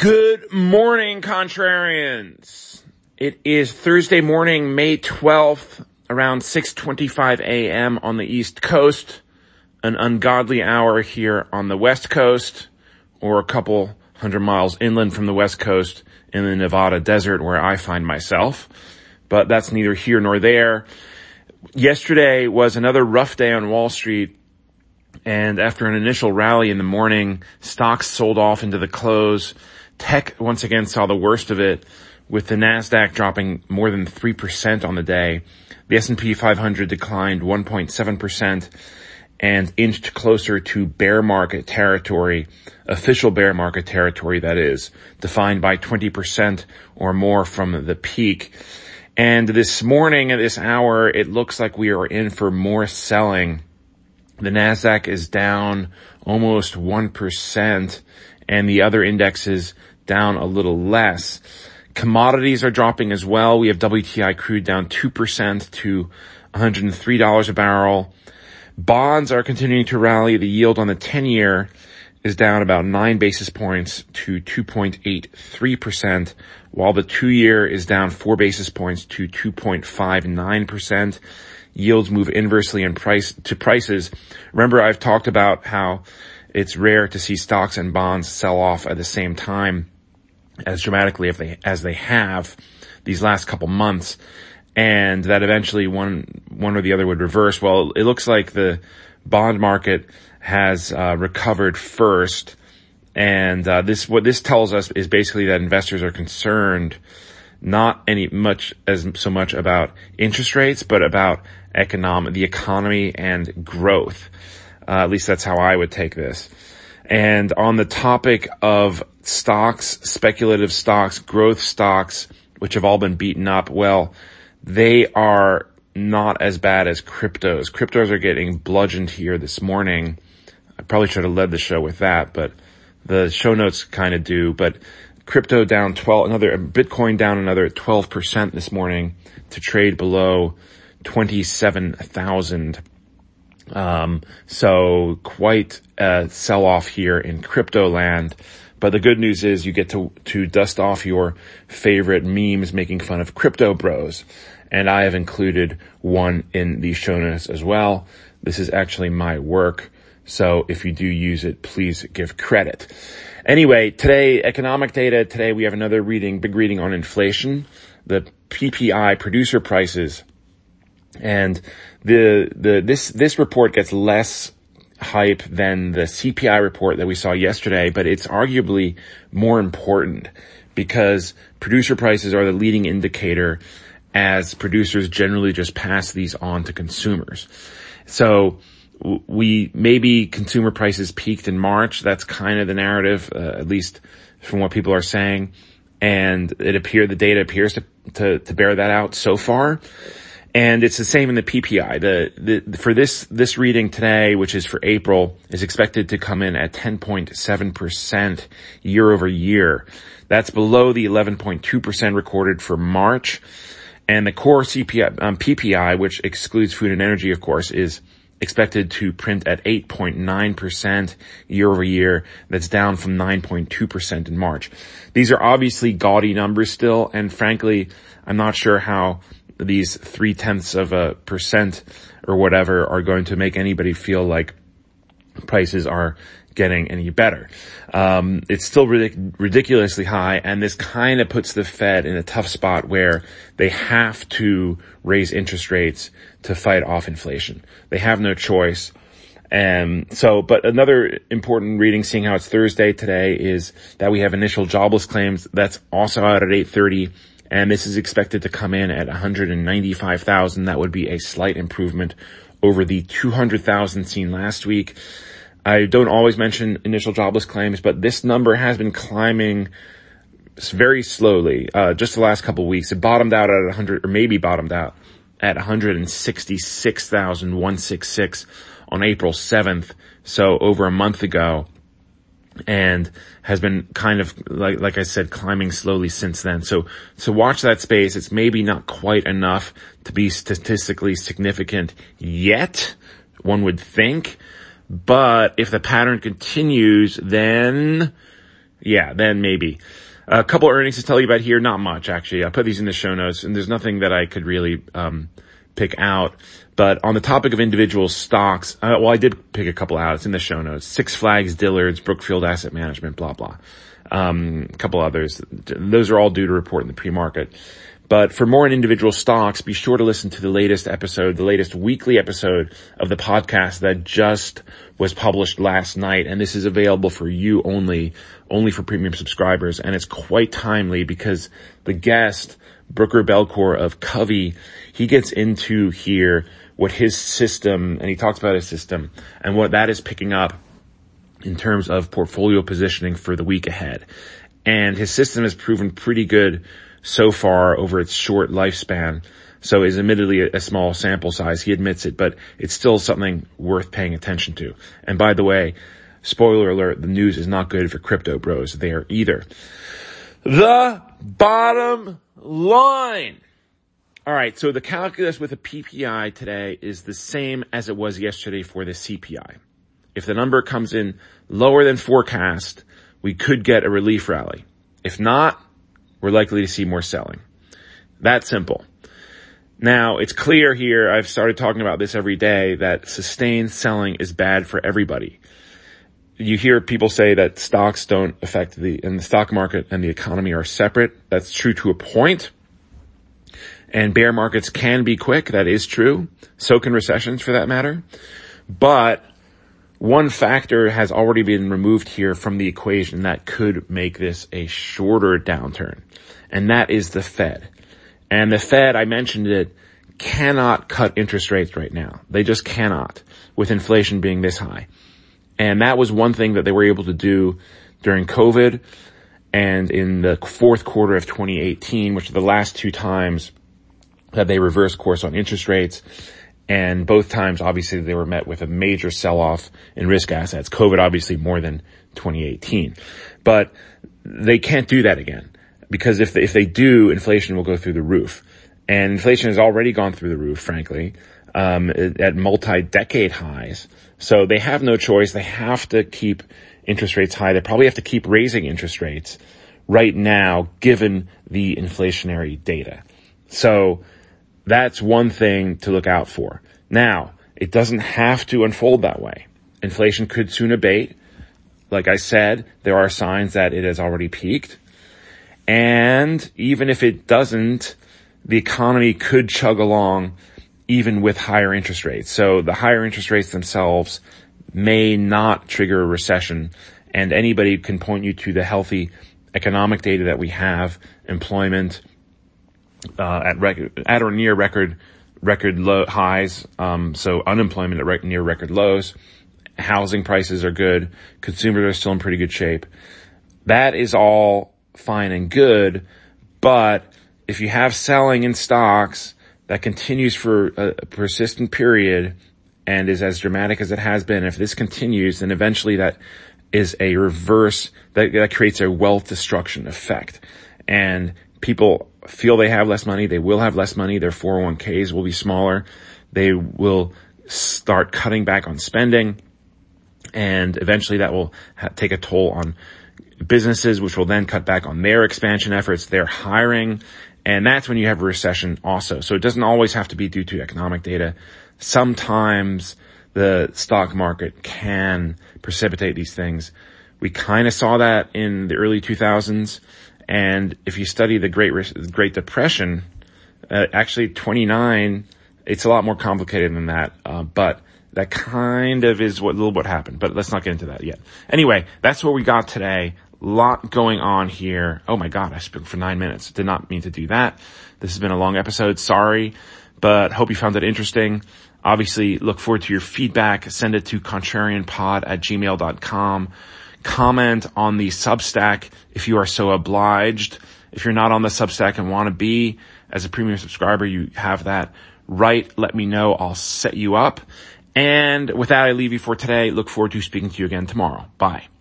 Good morning, contrarians. It is Thursday morning, May 12th, around 6.25 a.m. on the East Coast, an ungodly hour here on the West Coast, or a couple hundred miles inland from the West Coast in the Nevada desert where I find myself. But that's neither here nor there. Yesterday was another rough day on Wall Street and after an initial rally in the morning, stocks sold off into the close. Tech once again saw the worst of it with the Nasdaq dropping more than 3% on the day. The S&P 500 declined 1.7% and inched closer to bear market territory, official bear market territory that is, defined by 20% or more from the peak. And this morning at this hour, it looks like we are in for more selling the NASDAQ is down almost 1% and the other indexes down a little less. Commodities are dropping as well. We have WTI crude down 2% to $103 a barrel. Bonds are continuing to rally. The yield on the 10 year is down about 9 basis points to 2.83%, while the 2 year is down 4 basis points to 2.59% yields move inversely in price to prices. Remember, I've talked about how it's rare to see stocks and bonds sell off at the same time as dramatically they, as they have these last couple months and that eventually one, one or the other would reverse. Well, it looks like the bond market has uh, recovered first. And uh, this, what this tells us is basically that investors are concerned not any much as so much about interest rates, but about economic, the economy and growth. Uh, at least that's how I would take this. And on the topic of stocks, speculative stocks, growth stocks, which have all been beaten up, well, they are not as bad as cryptos. Cryptos are getting bludgeoned here this morning. I probably should have led the show with that, but the show notes kind of do, but crypto down 12, another, Bitcoin down another 12% this morning to trade below 27,000. Um, so quite a sell off here in crypto land. But the good news is you get to, to dust off your favorite memes making fun of crypto bros. And I have included one in the show notes as well. This is actually my work. So if you do use it, please give credit. Anyway, today, economic data. Today we have another reading, big reading on inflation, the PPI producer prices. And the, the, this, this report gets less hype than the CPI report that we saw yesterday, but it's arguably more important because producer prices are the leading indicator as producers generally just pass these on to consumers. So we maybe consumer prices peaked in March. That's kind of the narrative, uh, at least from what people are saying. And it appeared the data appears to, to, to bear that out so far. And it's the same in the PPI. The, the, for this, this reading today, which is for April, is expected to come in at 10.7% year over year. That's below the 11.2% recorded for March. And the core CPI, um, PPI, which excludes food and energy, of course, is expected to print at 8.9% year over year. That's down from 9.2% in March. These are obviously gaudy numbers still, and frankly, I'm not sure how these three tenths of a percent or whatever are going to make anybody feel like prices are getting any better. Um, it's still ridic- ridiculously high, and this kind of puts the Fed in a tough spot where they have to raise interest rates to fight off inflation. They have no choice. And so, but another important reading, seeing how it's Thursday today, is that we have initial jobless claims. That's also out at 8:30, and this is expected to come in at 195,000. That would be a slight improvement over the 200,000 seen last week. I don't always mention initial jobless claims, but this number has been climbing very slowly, uh, just the last couple of weeks. It bottomed out at 100, or maybe bottomed out at 166,166 on April 7th. So over a month ago and has been kind of like like I said climbing slowly since then. So so watch that space. It's maybe not quite enough to be statistically significant yet, one would think, but if the pattern continues, then yeah, then maybe. A couple earnings to tell you about here, not much actually. I put these in the show notes and there's nothing that I could really, um, pick out. But on the topic of individual stocks, uh, well, I did pick a couple out. It's in the show notes. Six Flags, Dillard's, Brookfield Asset Management, blah, blah. Um, a couple others. Those are all due to report in the pre-market. But for more on individual stocks, be sure to listen to the latest episode, the latest weekly episode of the podcast that just was published last night. And this is available for you only, only for premium subscribers. And it's quite timely because the guest, Brooker Belcour of Covey, he gets into here what his system, and he talks about his system and what that is picking up in terms of portfolio positioning for the week ahead. And his system has proven pretty good so far over its short lifespan. So is admittedly a, small sample size. He admits it, but it's still something worth paying attention to. And by the way, spoiler alert, the news is not good for crypto bros there either. The bottom line. All right. So the calculus with a PPI today is the same as it was yesterday for the CPI. If the number comes in lower than forecast, we could get a relief rally. If not, we're likely to see more selling. That simple. Now, it's clear here, I've started talking about this every day, that sustained selling is bad for everybody. You hear people say that stocks don't affect the, and the stock market and the economy are separate. That's true to a point. And bear markets can be quick. That is true. So can recessions for that matter. But one factor has already been removed here from the equation that could make this a shorter downturn. And that is the Fed. And the Fed, I mentioned it, cannot cut interest rates right now. They just cannot with inflation being this high. And that was one thing that they were able to do during COVID and in the fourth quarter of 2018, which are the last two times that they reversed course on interest rates. And both times, obviously, they were met with a major sell-off in risk assets. COVID, obviously, more than 2018. But they can't do that again. Because if, if they do, inflation will go through the roof. And inflation has already gone through the roof, frankly, um, at multi-decade highs. So they have no choice. They have to keep interest rates high. They probably have to keep raising interest rates right now, given the inflationary data. So that's one thing to look out for. Now, it doesn't have to unfold that way. Inflation could soon abate. Like I said, there are signs that it has already peaked. And even if it doesn't, the economy could chug along even with higher interest rates. So the higher interest rates themselves may not trigger a recession and anybody can point you to the healthy economic data that we have, employment, uh, at record, at or near record, record low highs. Um, so unemployment at re- near record lows. Housing prices are good. Consumers are still in pretty good shape. That is all fine and good. But if you have selling in stocks that continues for a persistent period and is as dramatic as it has been, if this continues, then eventually that is a reverse that, that creates a wealth destruction effect. And people feel they have less money. They will have less money. Their 401ks will be smaller. They will start cutting back on spending and eventually that will ha- take a toll on businesses, which will then cut back on their expansion efforts, their hiring. And that's when you have a recession also. So it doesn't always have to be due to economic data. Sometimes the stock market can precipitate these things. We kind of saw that in the early 2000s. And if you study the Great Great Depression, uh, actually 29, it's a lot more complicated than that. Uh, but that kind of is what little what happened. But let's not get into that yet. Anyway, that's what we got today. Lot going on here. Oh my God, I spoke for nine minutes. Did not mean to do that. This has been a long episode. Sorry, but hope you found it interesting. Obviously, look forward to your feedback. Send it to contrarianpod at gmail.com comment on the Substack if you are so obliged. If you're not on the Substack and want to be as a premium subscriber, you have that right. Let me know. I'll set you up. And with that, I leave you for today. Look forward to speaking to you again tomorrow. Bye.